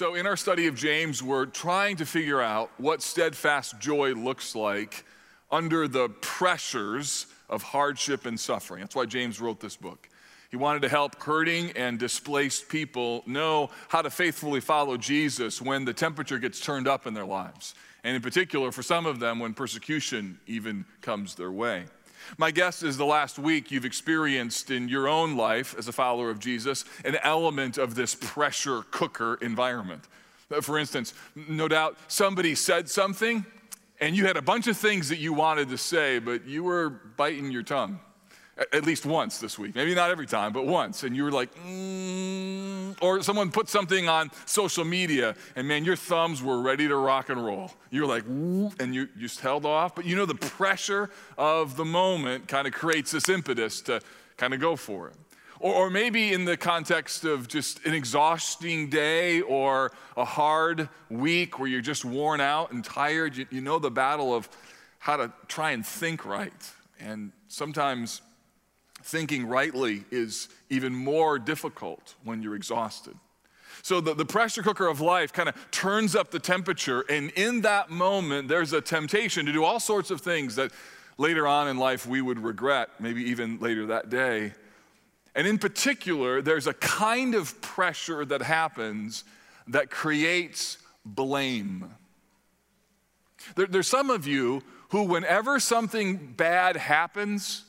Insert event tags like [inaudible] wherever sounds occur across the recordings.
So, in our study of James, we're trying to figure out what steadfast joy looks like under the pressures of hardship and suffering. That's why James wrote this book. He wanted to help hurting and displaced people know how to faithfully follow Jesus when the temperature gets turned up in their lives. And in particular, for some of them, when persecution even comes their way. My guess is the last week you've experienced in your own life as a follower of Jesus an element of this pressure cooker environment. Uh, for instance, no doubt somebody said something and you had a bunch of things that you wanted to say, but you were biting your tongue at least once this week. Maybe not every time, but once. And you were like, mm. or someone put something on social media, and man, your thumbs were ready to rock and roll. You were like, and you just held off. But you know, the pressure of the moment kind of creates this impetus to kind of go for it. Or, or maybe in the context of just an exhausting day or a hard week where you're just worn out and tired, you, you know the battle of how to try and think right. And sometimes thinking rightly is even more difficult when you're exhausted. So the, the pressure cooker of life kind of turns up the temperature, and in that moment, there's a temptation to do all sorts of things that later on in life we would regret, maybe even later that day. And in particular, there's a kind of pressure that happens that creates blame. There, there's some of you who, whenever something bad happens,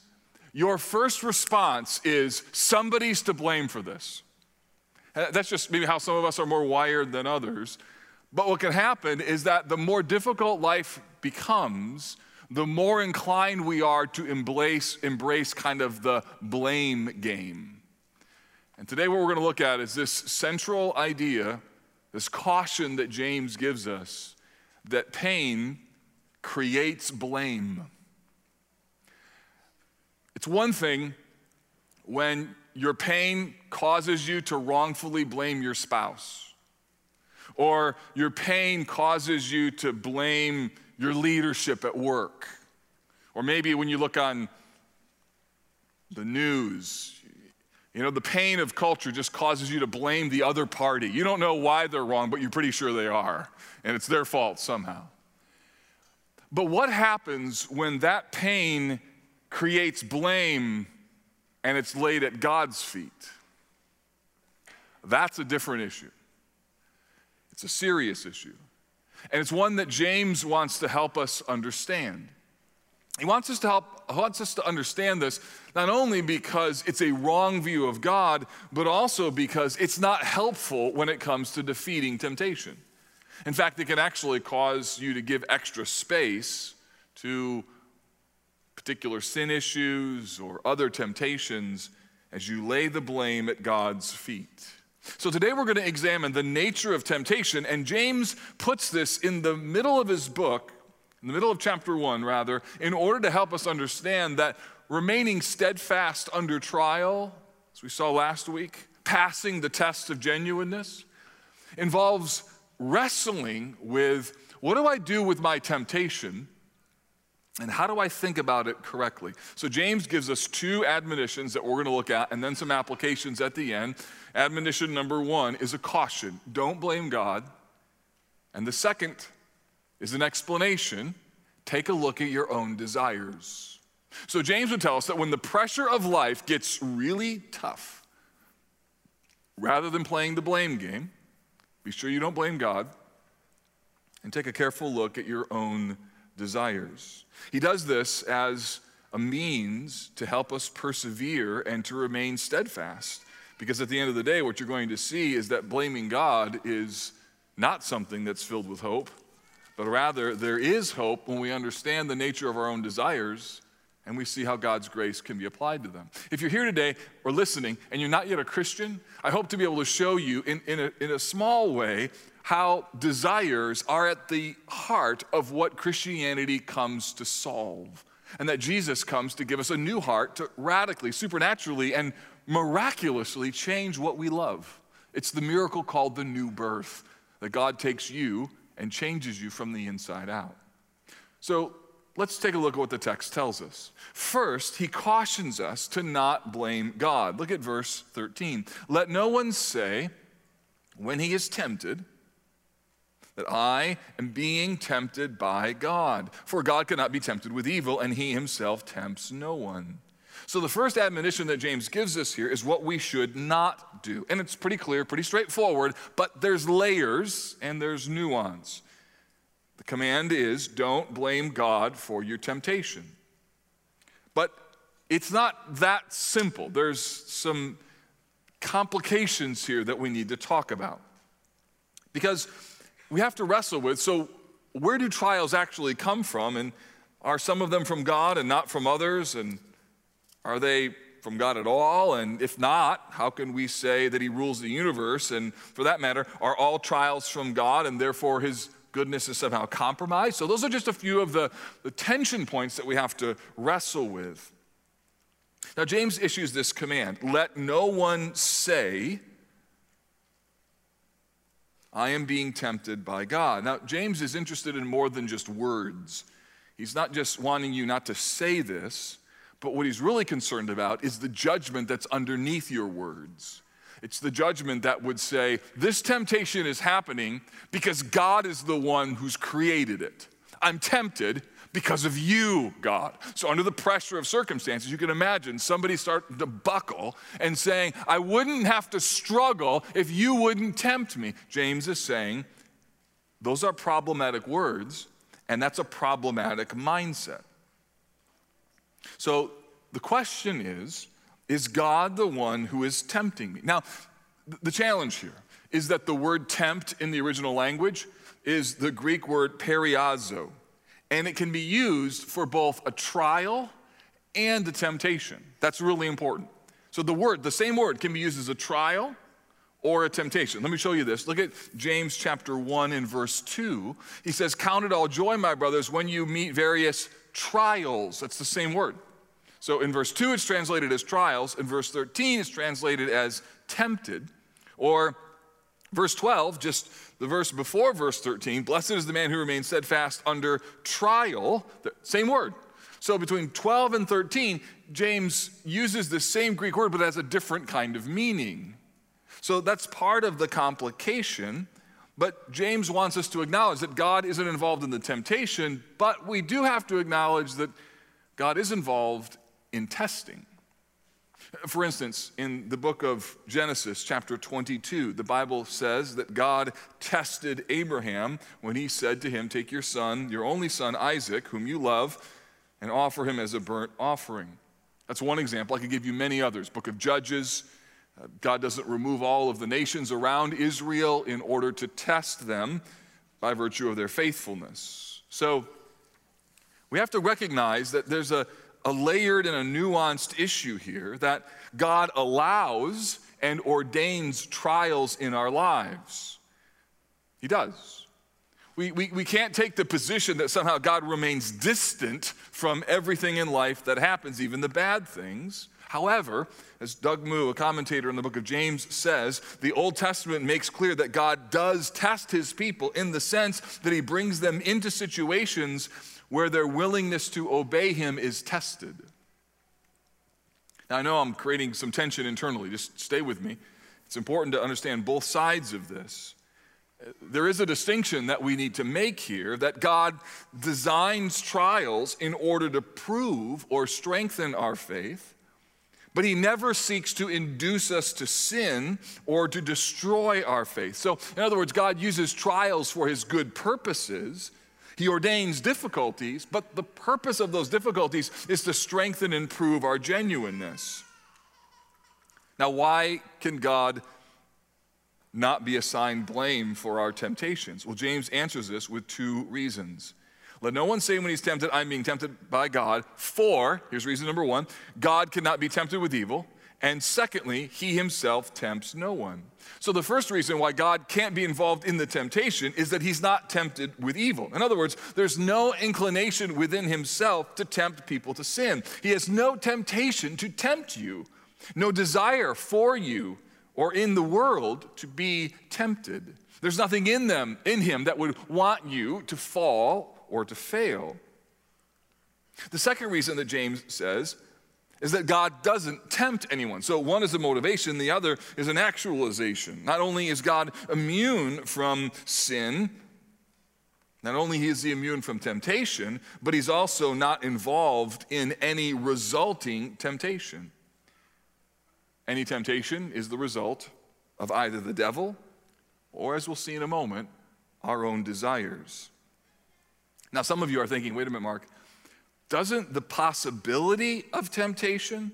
your first response is somebody's to blame for this. That's just maybe how some of us are more wired than others. But what can happen is that the more difficult life becomes, the more inclined we are to embrace, embrace kind of the blame game. And today, what we're going to look at is this central idea, this caution that James gives us that pain creates blame. It's one thing when your pain causes you to wrongfully blame your spouse, or your pain causes you to blame your leadership at work, or maybe when you look on the news, you know, the pain of culture just causes you to blame the other party. You don't know why they're wrong, but you're pretty sure they are, and it's their fault somehow. But what happens when that pain creates blame and it's laid at God's feet. That's a different issue. It's a serious issue. And it's one that James wants to help us understand. He wants us to help wants us to understand this not only because it's a wrong view of God, but also because it's not helpful when it comes to defeating temptation. In fact, it can actually cause you to give extra space to particular sin issues or other temptations as you lay the blame at God's feet. So, today we're going to examine the nature of temptation, and James puts this in the middle of his book, in the middle of chapter one, rather, in order to help us understand that remaining steadfast under trial, as we saw last week, passing the test of genuineness, involves wrestling with what do I do with my temptation and how do I think about it correctly? So, James gives us two admonitions that we're going to look at and then some applications at the end. Admonition number one is a caution don't blame God. And the second is an explanation take a look at your own desires. So, James would tell us that when the pressure of life gets really tough, rather than playing the blame game, be sure you don't blame God and take a careful look at your own desires. He does this as a means to help us persevere and to remain steadfast. Because at the end of the day, what you're going to see is that blaming God is not something that's filled with hope, but rather there is hope when we understand the nature of our own desires and we see how God's grace can be applied to them. If you're here today or listening and you're not yet a Christian, I hope to be able to show you in, in, a, in a small way how desires are at the heart of what Christianity comes to solve. And that Jesus comes to give us a new heart to radically, supernaturally, and miraculously change what we love. It's the miracle called the new birth, that God takes you and changes you from the inside out. So let's take a look at what the text tells us. First, he cautions us to not blame God. Look at verse 13. Let no one say, when he is tempted, that I am being tempted by God. For God cannot be tempted with evil, and he himself tempts no one. So, the first admonition that James gives us here is what we should not do. And it's pretty clear, pretty straightforward, but there's layers and there's nuance. The command is don't blame God for your temptation. But it's not that simple. There's some complications here that we need to talk about. Because we have to wrestle with so, where do trials actually come from? And are some of them from God and not from others? And are they from God at all? And if not, how can we say that He rules the universe? And for that matter, are all trials from God and therefore His goodness is somehow compromised? So, those are just a few of the, the tension points that we have to wrestle with. Now, James issues this command let no one say, I am being tempted by God. Now, James is interested in more than just words. He's not just wanting you not to say this, but what he's really concerned about is the judgment that's underneath your words. It's the judgment that would say, This temptation is happening because God is the one who's created it. I'm tempted because of you, God. So, under the pressure of circumstances, you can imagine somebody starting to buckle and saying, I wouldn't have to struggle if you wouldn't tempt me. James is saying, those are problematic words, and that's a problematic mindset. So, the question is, is God the one who is tempting me? Now, the challenge here is that the word tempt in the original language is the Greek word peirazo and it can be used for both a trial and a temptation. That's really important. So the word, the same word, can be used as a trial or a temptation. Let me show you this. Look at James chapter 1 and verse 2. He says, Count it all joy, my brothers, when you meet various trials. That's the same word. So in verse 2, it's translated as trials. In verse 13, it's translated as tempted. Or verse 12, just the verse before verse 13, blessed is the man who remains steadfast under trial. Same word. So between 12 and 13, James uses the same Greek word, but has a different kind of meaning. So that's part of the complication. But James wants us to acknowledge that God isn't involved in the temptation, but we do have to acknowledge that God is involved in testing. For instance, in the book of Genesis, chapter 22, the Bible says that God tested Abraham when he said to him, Take your son, your only son, Isaac, whom you love, and offer him as a burnt offering. That's one example. I could give you many others. Book of Judges, uh, God doesn't remove all of the nations around Israel in order to test them by virtue of their faithfulness. So we have to recognize that there's a, a layered and a nuanced issue here that God allows and ordains trials in our lives. He does. We, we, we can't take the position that somehow God remains distant from everything in life that happens, even the bad things. However, as Doug Moo, a commentator in the book of James, says, the Old Testament makes clear that God does test his people in the sense that he brings them into situations where their willingness to obey him is tested. Now, I know I'm creating some tension internally. Just stay with me. It's important to understand both sides of this. There is a distinction that we need to make here that God designs trials in order to prove or strengthen our faith, but He never seeks to induce us to sin or to destroy our faith. So, in other words, God uses trials for His good purposes, he ordains difficulties, but the purpose of those difficulties is to strengthen and prove our genuineness. Now, why can God not be assigned blame for our temptations? Well, James answers this with two reasons. Let no one say when he's tempted, I'm being tempted by God. For, here's reason number one God cannot be tempted with evil. And secondly, he himself tempts no one. So, the first reason why God can't be involved in the temptation is that he's not tempted with evil. In other words, there's no inclination within himself to tempt people to sin. He has no temptation to tempt you, no desire for you or in the world to be tempted. There's nothing in them, in him, that would want you to fall or to fail. The second reason that James says is that God doesn't tempt anyone. So one is a motivation, the other is an actualization. Not only is God immune from sin, Not only is he immune from temptation, but he's also not involved in any resulting temptation. Any temptation is the result of either the devil or, as we'll see in a moment, our own desires. Now, some of you are thinking, wait a minute, Mark, doesn't the possibility of temptation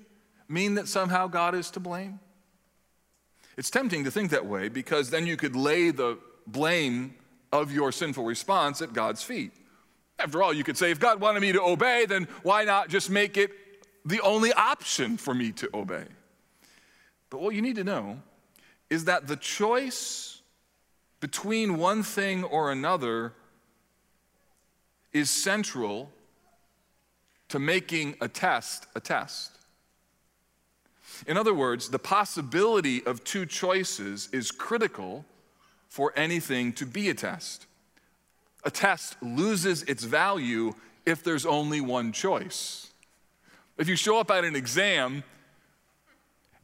mean that somehow God is to blame? It's tempting to think that way because then you could lay the blame of your sinful response at God's feet. After all, you could say, if God wanted me to obey, then why not just make it the only option for me to obey? But what you need to know is that the choice between one thing or another is central to making a test a test. In other words, the possibility of two choices is critical for anything to be a test. A test loses its value if there's only one choice. If you show up at an exam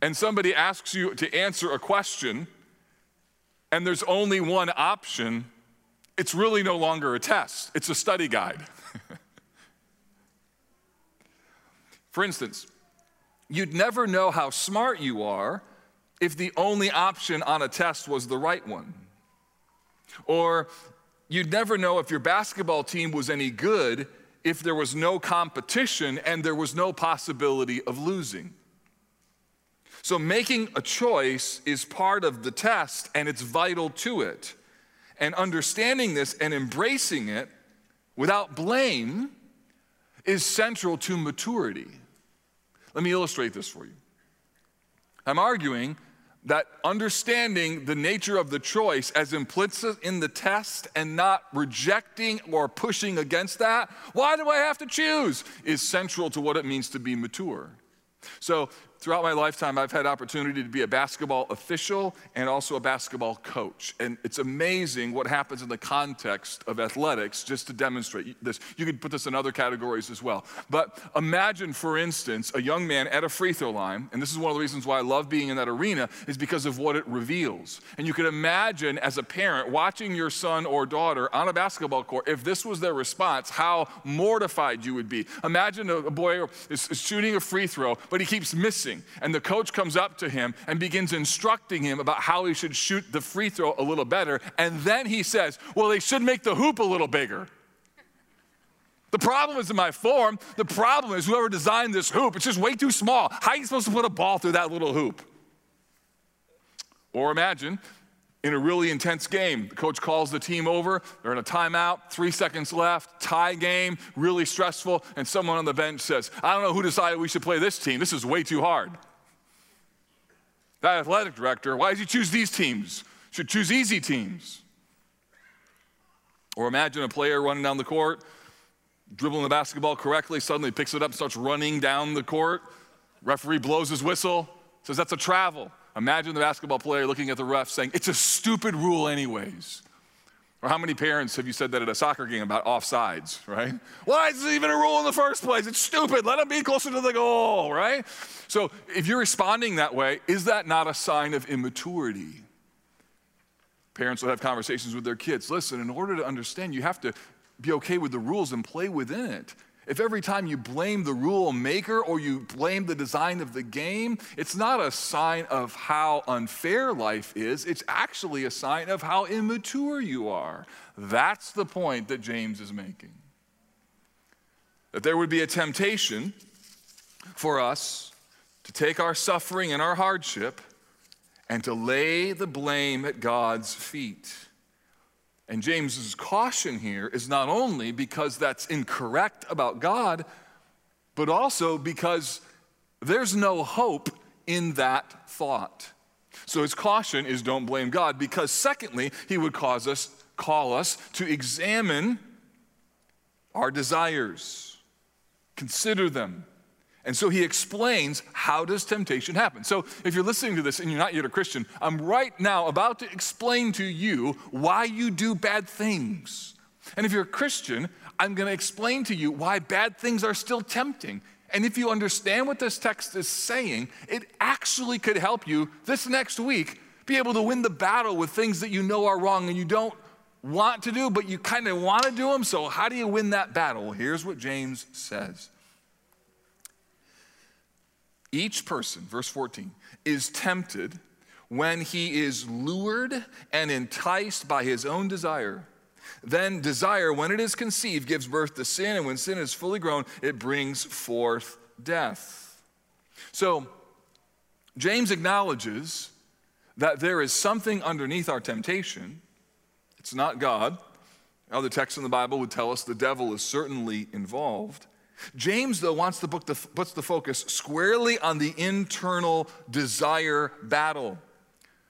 and somebody asks you to answer a question and there's only one option, it's really no longer a test, it's a study guide. [laughs] For instance, you'd never know how smart you are if the only option on a test was the right one. Or you'd never know if your basketball team was any good if there was no competition and there was no possibility of losing. So, making a choice is part of the test and it's vital to it. And understanding this and embracing it without blame is central to maturity. Let me illustrate this for you. I'm arguing that understanding the nature of the choice as implicit in the test and not rejecting or pushing against that, why do I have to choose, is central to what it means to be mature. So, throughout my lifetime, I've had opportunity to be a basketball official and also a basketball coach. And it's amazing what happens in the context of athletics just to demonstrate this. You could put this in other categories as well. But imagine, for instance, a young man at a free throw line, and this is one of the reasons why I love being in that arena, is because of what it reveals. And you could imagine as a parent watching your son or daughter on a basketball court, if this was their response, how mortified you would be. Imagine a boy is shooting a free throw, but he keeps missing and the coach comes up to him and begins instructing him about how he should shoot the free throw a little better. And then he says, Well, they should make the hoop a little bigger. The problem isn't my form. The problem is whoever designed this hoop, it's just way too small. How are you supposed to put a ball through that little hoop? Or imagine in a really intense game. The coach calls the team over, they're in a timeout, three seconds left, tie game, really stressful, and someone on the bench says, I don't know who decided we should play this team. This is way too hard. That athletic director, why does he choose these teams? Should choose easy teams. Or imagine a player running down the court, dribbling the basketball correctly, suddenly picks it up, starts running down the court. Referee blows his whistle, says that's a travel. Imagine the basketball player looking at the ref saying, It's a stupid rule, anyways. Or how many parents have you said that at a soccer game about offsides, right? Why is it even a rule in the first place? It's stupid. Let them be closer to the goal, right? So if you're responding that way, is that not a sign of immaturity? Parents will have conversations with their kids. Listen, in order to understand, you have to be okay with the rules and play within it. If every time you blame the rule maker or you blame the design of the game, it's not a sign of how unfair life is, it's actually a sign of how immature you are. That's the point that James is making. That there would be a temptation for us to take our suffering and our hardship and to lay the blame at God's feet. And James's caution here is not only because that's incorrect about God, but also because there's no hope in that thought. So his caution is don't blame God because secondly, he would cause us call us to examine our desires. Consider them and so he explains how does temptation happen. So if you're listening to this and you're not yet a Christian, I'm right now about to explain to you why you do bad things. And if you're a Christian, I'm going to explain to you why bad things are still tempting. And if you understand what this text is saying, it actually could help you this next week be able to win the battle with things that you know are wrong and you don't want to do, but you kind of want to do them. So, how do you win that battle? Here's what James says Each person, verse 14, is tempted when he is lured and enticed by his own desire. Then desire, when it is conceived, gives birth to sin, and when sin is fully grown, it brings forth death. So, James acknowledges that there is something underneath our temptation. It's not God. Other texts in the Bible would tell us the devil is certainly involved. James, though, wants to put the, puts the focus squarely on the internal desire battle.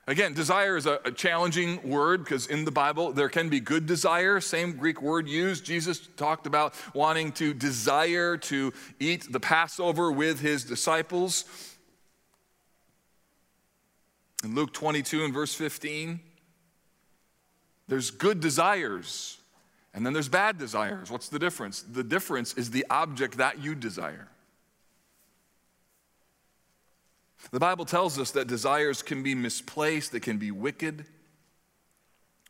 Again, desire is a, a challenging word because in the Bible there can be good desire, same Greek word used. Jesus talked about wanting to desire to eat the Passover with his disciples. In Luke 22 and verse 15, there's good desires and then there's bad desires. What's the difference? The difference is the object that you desire. The Bible tells us that desires can be misplaced, they can be wicked.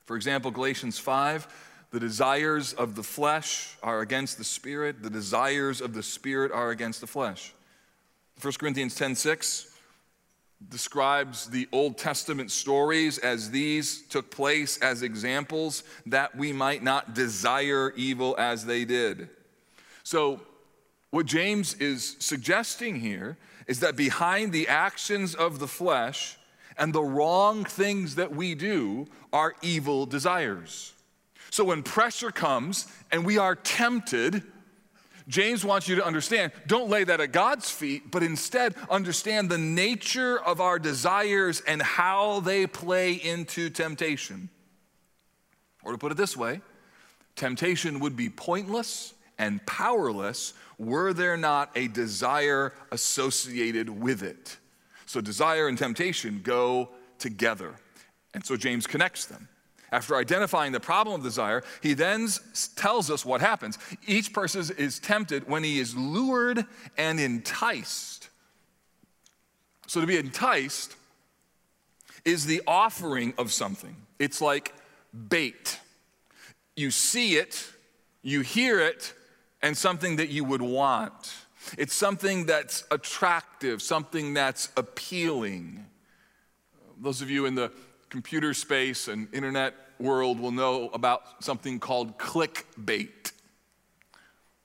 For example, Galatians 5 the desires of the flesh are against the spirit, the desires of the spirit are against the flesh. 1 Corinthians 10 6 describes the Old Testament stories as these took place as examples that we might not desire evil as they did. So, what James is suggesting here is that behind the actions of the flesh and the wrong things that we do are evil desires. So when pressure comes and we are tempted, James wants you to understand don't lay that at God's feet, but instead understand the nature of our desires and how they play into temptation. Or to put it this way, temptation would be pointless and powerless were there not a desire associated with it. So desire and temptation go together. And so James connects them. After identifying the problem of desire, he then tells us what happens. Each person is tempted when he is lured and enticed. So to be enticed is the offering of something, it's like bait. You see it, you hear it, and something that you would want. It's something that's attractive, something that's appealing. Those of you in the computer space and internet world will know about something called clickbait.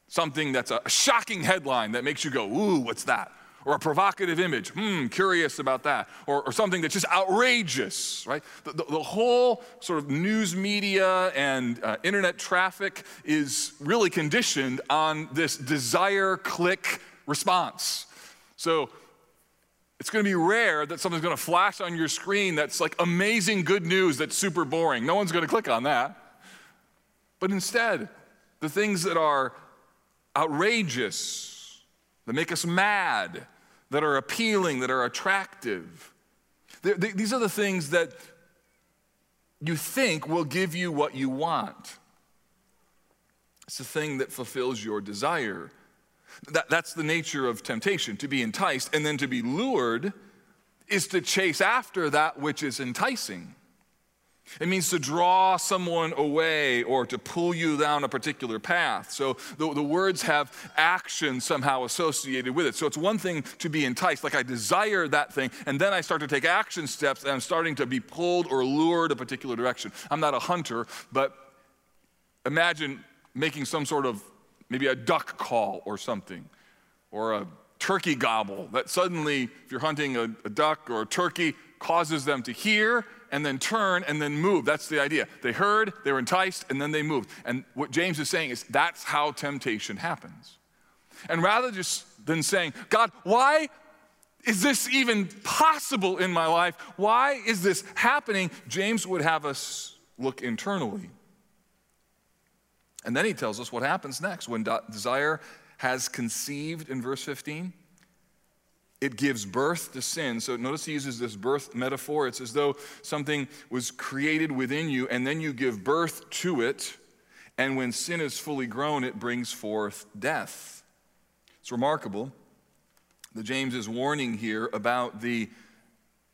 Something that's a shocking headline that makes you go, ooh, what's that? or a provocative image. Hmm, curious about that. Or, or something that's just outrageous, right? The, the, the whole sort of news media and uh, internet traffic is really conditioned on this desire click response. So it's going to be rare that something's going to flash on your screen that's like amazing good news that's super boring. No one's going to click on that. But instead, the things that are outrageous, that make us mad, that are appealing, that are attractive. They, these are the things that you think will give you what you want. It's the thing that fulfills your desire. That, that's the nature of temptation to be enticed and then to be lured is to chase after that which is enticing. It means to draw someone away or to pull you down a particular path. So the, the, words have action somehow associated with it. So it's one thing to be enticed, like I desire that thing, and then I start to take action steps and I'm starting to be pulled or lured a particular direction. I'm not a hunter, but imagine making some sort of maybe a duck call or something, or a turkey gobble that suddenly, if you're hunting a, a duck or a turkey, causes them to hear and then turn and then move. That's the idea. They heard, they were enticed, and then they moved. And what James is saying is that's how temptation happens. And rather just than saying, God, why is this even possible in my life? Why is this happening? James would have us look internally. And then he tells us what happens next when desire has conceived in verse 15 it gives birth to sin. So notice he uses this birth metaphor. It's as though something was created within you and then you give birth to it. And when sin is fully grown, it brings forth death. It's remarkable that James is warning here about the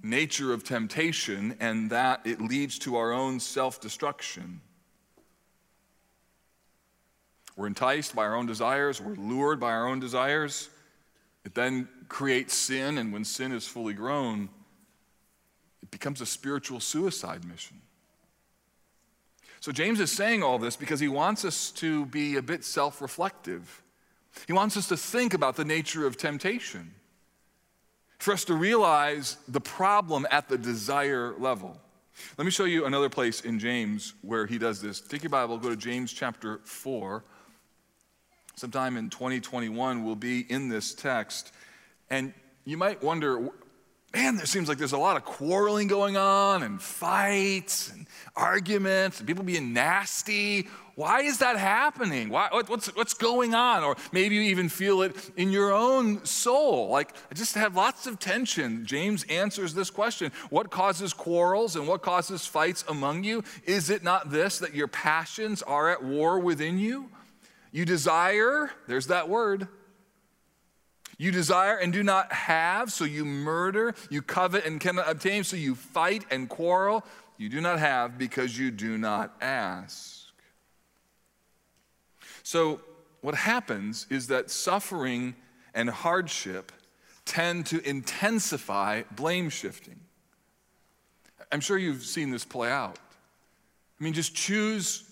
nature of temptation and that it leads to our own self destruction. We're enticed by our own desires, we're lured by our own desires. It then creates sin, and when sin is fully grown, it becomes a spiritual suicide mission. So, James is saying all this because he wants us to be a bit self reflective. He wants us to think about the nature of temptation, for us to realize the problem at the desire level. Let me show you another place in James where he does this. Take your Bible, go to James chapter 4. Sometime in 2021, we'll be in this text. And you might wonder, man, there seems like there's a lot of quarreling going on and fights and arguments and people being nasty. Why is that happening? Why, what's, what's going on? Or maybe you even feel it in your own soul. Like, I just have lots of tension. James answers this question What causes quarrels and what causes fights among you? Is it not this, that your passions are at war within you? You desire, there's that word. You desire and do not have, so you murder. You covet and cannot obtain, so you fight and quarrel. You do not have because you do not ask. So, what happens is that suffering and hardship tend to intensify blame shifting. I'm sure you've seen this play out. I mean, just choose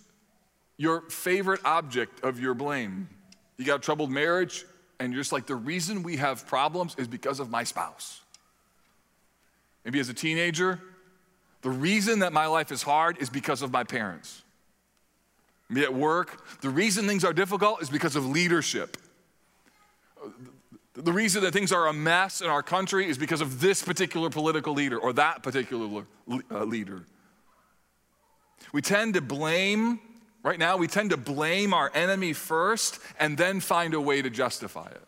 your favorite object of your blame. You got a troubled marriage, and you're just like, the reason we have problems is because of my spouse. Maybe as a teenager, the reason that my life is hard is because of my parents. Maybe at work, the reason things are difficult is because of leadership. The reason that things are a mess in our country is because of this particular political leader or that particular uh, leader. We tend to blame Right now, we tend to blame our enemy first and then find a way to justify it.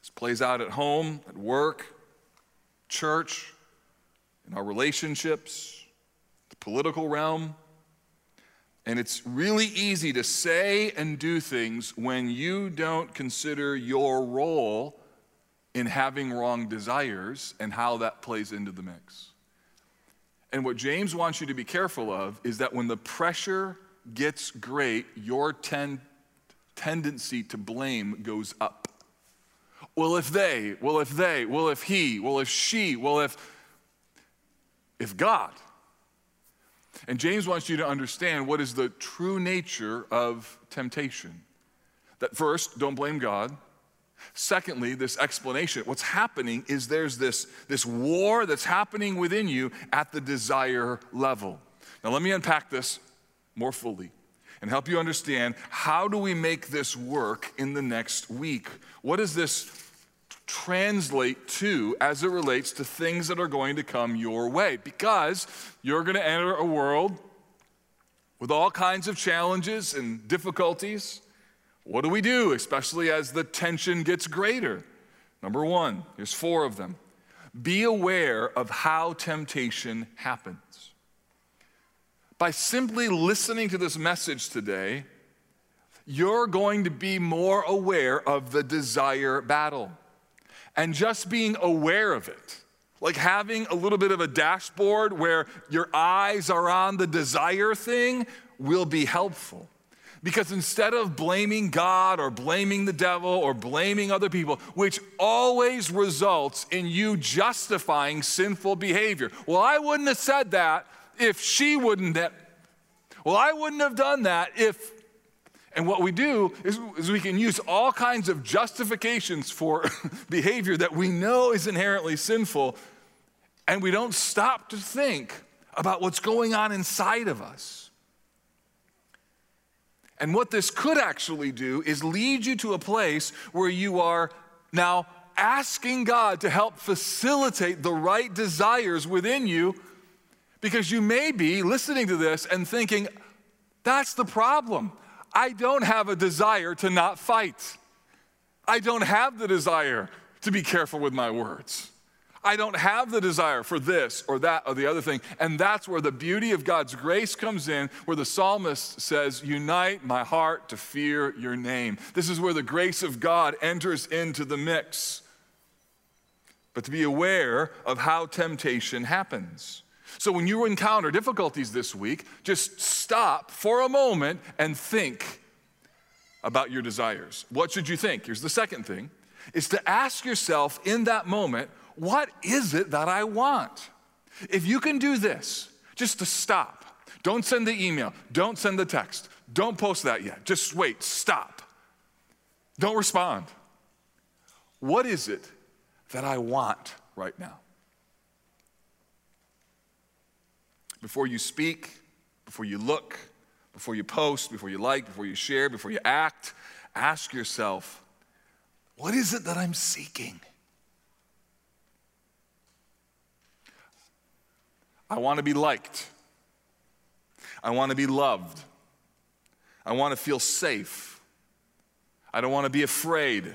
This plays out at home, at work, church, in our relationships, the political realm. And it's really easy to say and do things when you don't consider your role in having wrong desires and how that plays into the mix. And what James wants you to be careful of is that when the pressure gets great, your ten- tendency to blame goes up. Well, if they, well, if they, well, if he, well, if she, well, if, if God. And James wants you to understand what is the true nature of temptation. That first, don't blame God. Secondly, this explanation. What's happening is there's this, this war that's happening within you at the desire level. Now, let me unpack this more fully and help you understand how do we make this work in the next week? What does this translate to as it relates to things that are going to come your way? Because you're going to enter a world with all kinds of challenges and difficulties. What do we do, especially as the tension gets greater? Number one, there's four of them. Be aware of how temptation happens. By simply listening to this message today, you're going to be more aware of the desire battle. And just being aware of it, like having a little bit of a dashboard where your eyes are on the desire thing, will be helpful. Because instead of blaming God or blaming the devil or blaming other people, which always results in you justifying sinful behavior. Well, I wouldn't have said that if she wouldn't have. Well, I wouldn't have done that if. And what we do is, is we can use all kinds of justifications for [laughs] behavior that we know is inherently sinful, and we don't stop to think about what's going on inside of us. And what this could actually do is lead you to a place where you are now asking God to help facilitate the right desires within you because you may be listening to this and thinking, that's the problem. I don't have a desire to not fight. I don't have the desire to be careful with my words. I don't have the desire for this or that or the other thing. And that's where the beauty of God's grace comes in, where the psalmist says, Unite my heart to fear your name. This is where the grace of God enters into the mix. But to be aware of how temptation happens. So when you encounter difficulties this week, just stop for a moment and think about your desires. What should you think? Here's the second thing is to ask yourself in that moment, what is it that I want? If you can do this, just to stop. Don't send the email, don't send the text, don't post that yet. Just wait, stop. Don't respond. What is it that I want right now? Before you speak, before you look, before you post, before you like, before you share, before you act, ask yourself, what is it that I'm seeking? I want to be liked. I want to be loved. I want to feel safe. I don't want to be afraid.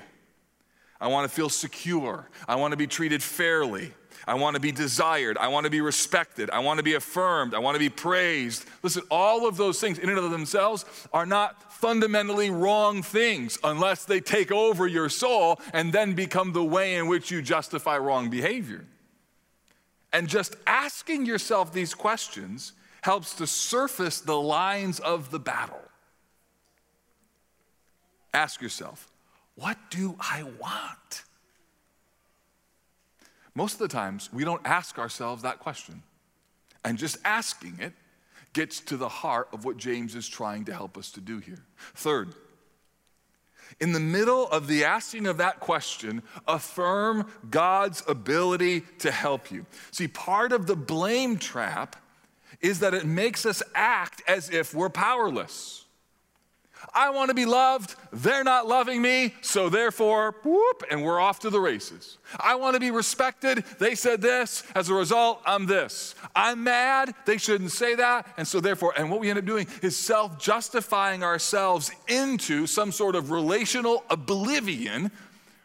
I want to feel secure. I want to be treated fairly. I want to be desired. I want to be respected. I want to be affirmed. I want to be praised. Listen, all of those things in and of themselves are not fundamentally wrong things unless they take over your soul and then become the way in which you justify wrong behavior. And just asking yourself these questions helps to surface the lines of the battle. Ask yourself, what do I want? Most of the times, we don't ask ourselves that question. And just asking it gets to the heart of what James is trying to help us to do here. Third, in the middle of the asking of that question, affirm God's ability to help you. See, part of the blame trap is that it makes us act as if we're powerless. I want to be loved. They're not loving me, so therefore, whoop, and we're off to the races. I want to be respected. They said this. As a result, I'm this. I'm mad. They shouldn't say that. And so, therefore, and what we end up doing is self justifying ourselves into some sort of relational oblivion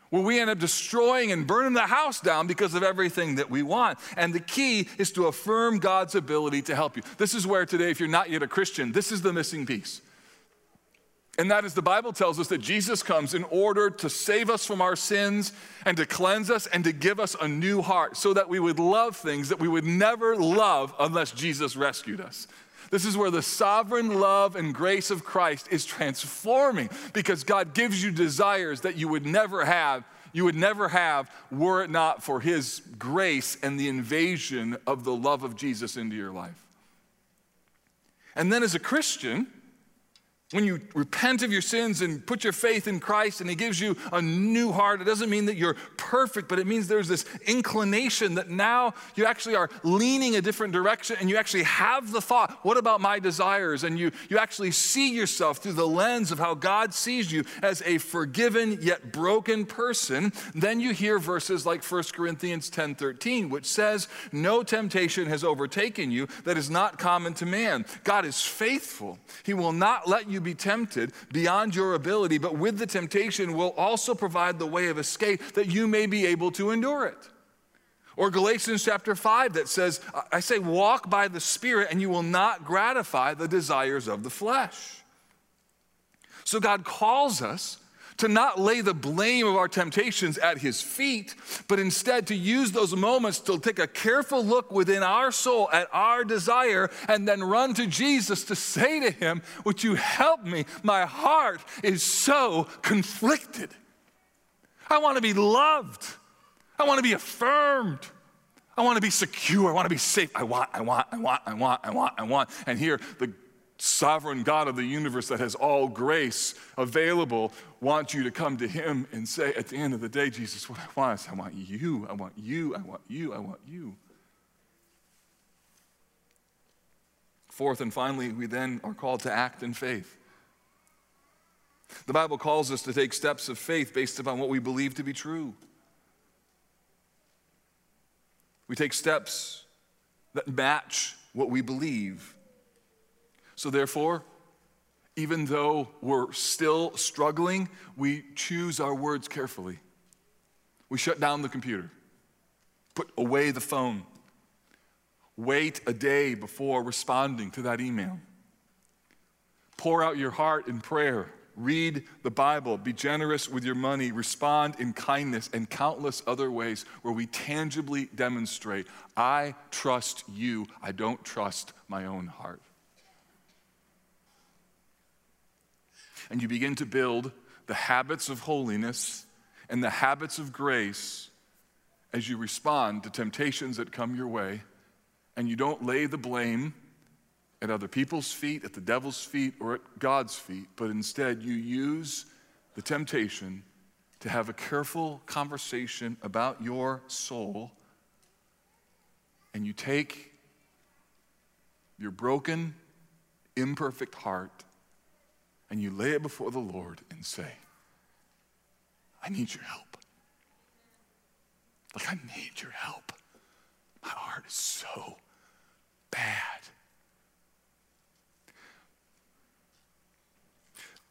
where we end up destroying and burning the house down because of everything that we want. And the key is to affirm God's ability to help you. This is where today, if you're not yet a Christian, this is the missing piece. And that is the Bible tells us that Jesus comes in order to save us from our sins and to cleanse us and to give us a new heart so that we would love things that we would never love unless Jesus rescued us. This is where the sovereign love and grace of Christ is transforming because God gives you desires that you would never have. You would never have were it not for his grace and the invasion of the love of Jesus into your life. And then as a Christian, when you repent of your sins and put your faith in Christ and He gives you a new heart, it doesn't mean that you're perfect, but it means there's this inclination that now you actually are leaning a different direction and you actually have the thought, what about my desires? And you, you actually see yourself through the lens of how God sees you as a forgiven yet broken person. Then you hear verses like 1 Corinthians 10 13, which says, No temptation has overtaken you that is not common to man. God is faithful, He will not let you you be tempted beyond your ability, but with the temptation will also provide the way of escape that you may be able to endure it. Or Galatians chapter 5 that says, I say, walk by the Spirit and you will not gratify the desires of the flesh. So God calls us to not lay the blame of our temptations at his feet, but instead to use those moments to take a careful look within our soul at our desire and then run to Jesus to say to him, Would you help me? My heart is so conflicted. I want to be loved, I want to be affirmed. I want to be secure. I want to be safe. I want, I want, I want, I want, I want, I want. And here, the sovereign God of the universe that has all grace available wants you to come to Him and say, at the end of the day, Jesus, what I want is I want you, I want you, I want you, I want you. Fourth and finally, we then are called to act in faith. The Bible calls us to take steps of faith based upon what we believe to be true. We take steps that match what we believe. So, therefore, even though we're still struggling, we choose our words carefully. We shut down the computer, put away the phone, wait a day before responding to that email. Pour out your heart in prayer read the Bible, be generous with your money, respond in kindness, and countless other ways where we tangibly demonstrate I trust you, I don't trust my own heart. And you begin to build the habits of holiness and the habits of grace as you respond to temptations that come your way, and you don't lay the blame at other people's feet, at the devil's feet, or at God's feet, but instead you use the temptation to have a careful conversation about your soul, and you take your broken, imperfect heart and you lay it before the Lord and say, I need your help. Like, I need your help. My heart is so bad.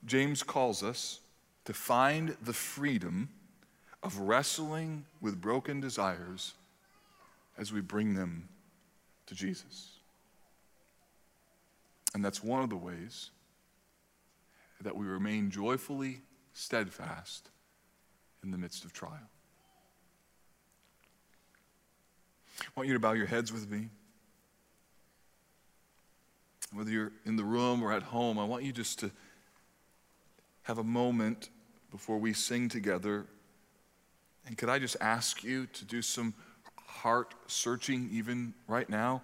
James calls us to find the freedom of wrestling with broken desires as we bring them to Jesus. And that's one of the ways that we remain joyfully steadfast in the midst of trial. I want you to bow your heads with me. Whether you're in the room or at home, I want you just to have a moment before we sing together. And could I just ask you to do some heart searching even right now?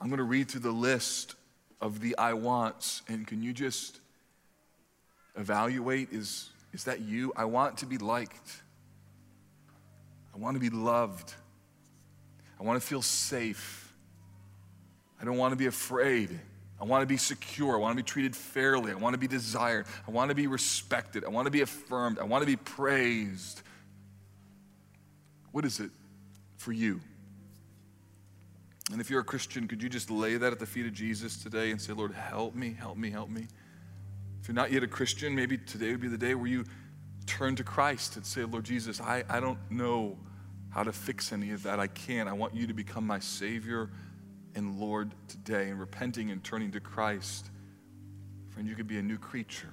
I'm going to read through the list of the I wants, and can you just evaluate is, is that you? I want to be liked. I want to be loved. I want to feel safe. I don't want to be afraid. I want to be secure. I want to be treated fairly. I want to be desired. I want to be respected. I want to be affirmed. I want to be praised. What is it for you? And if you're a Christian, could you just lay that at the feet of Jesus today and say, Lord, help me, help me, help me? If you're not yet a Christian, maybe today would be the day where you turn to Christ and say, Lord Jesus, I, I don't know how to fix any of that. I can't. I want you to become my Savior and Lord today. And repenting and turning to Christ, friend, you could be a new creature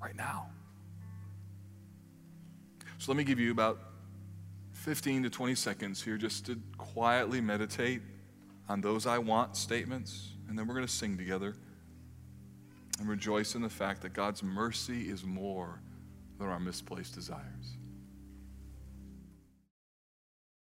right now. So let me give you about 15 to 20 seconds here just to quietly meditate on those I want statements, and then we're going to sing together and rejoice in the fact that God's mercy is more than our misplaced desires.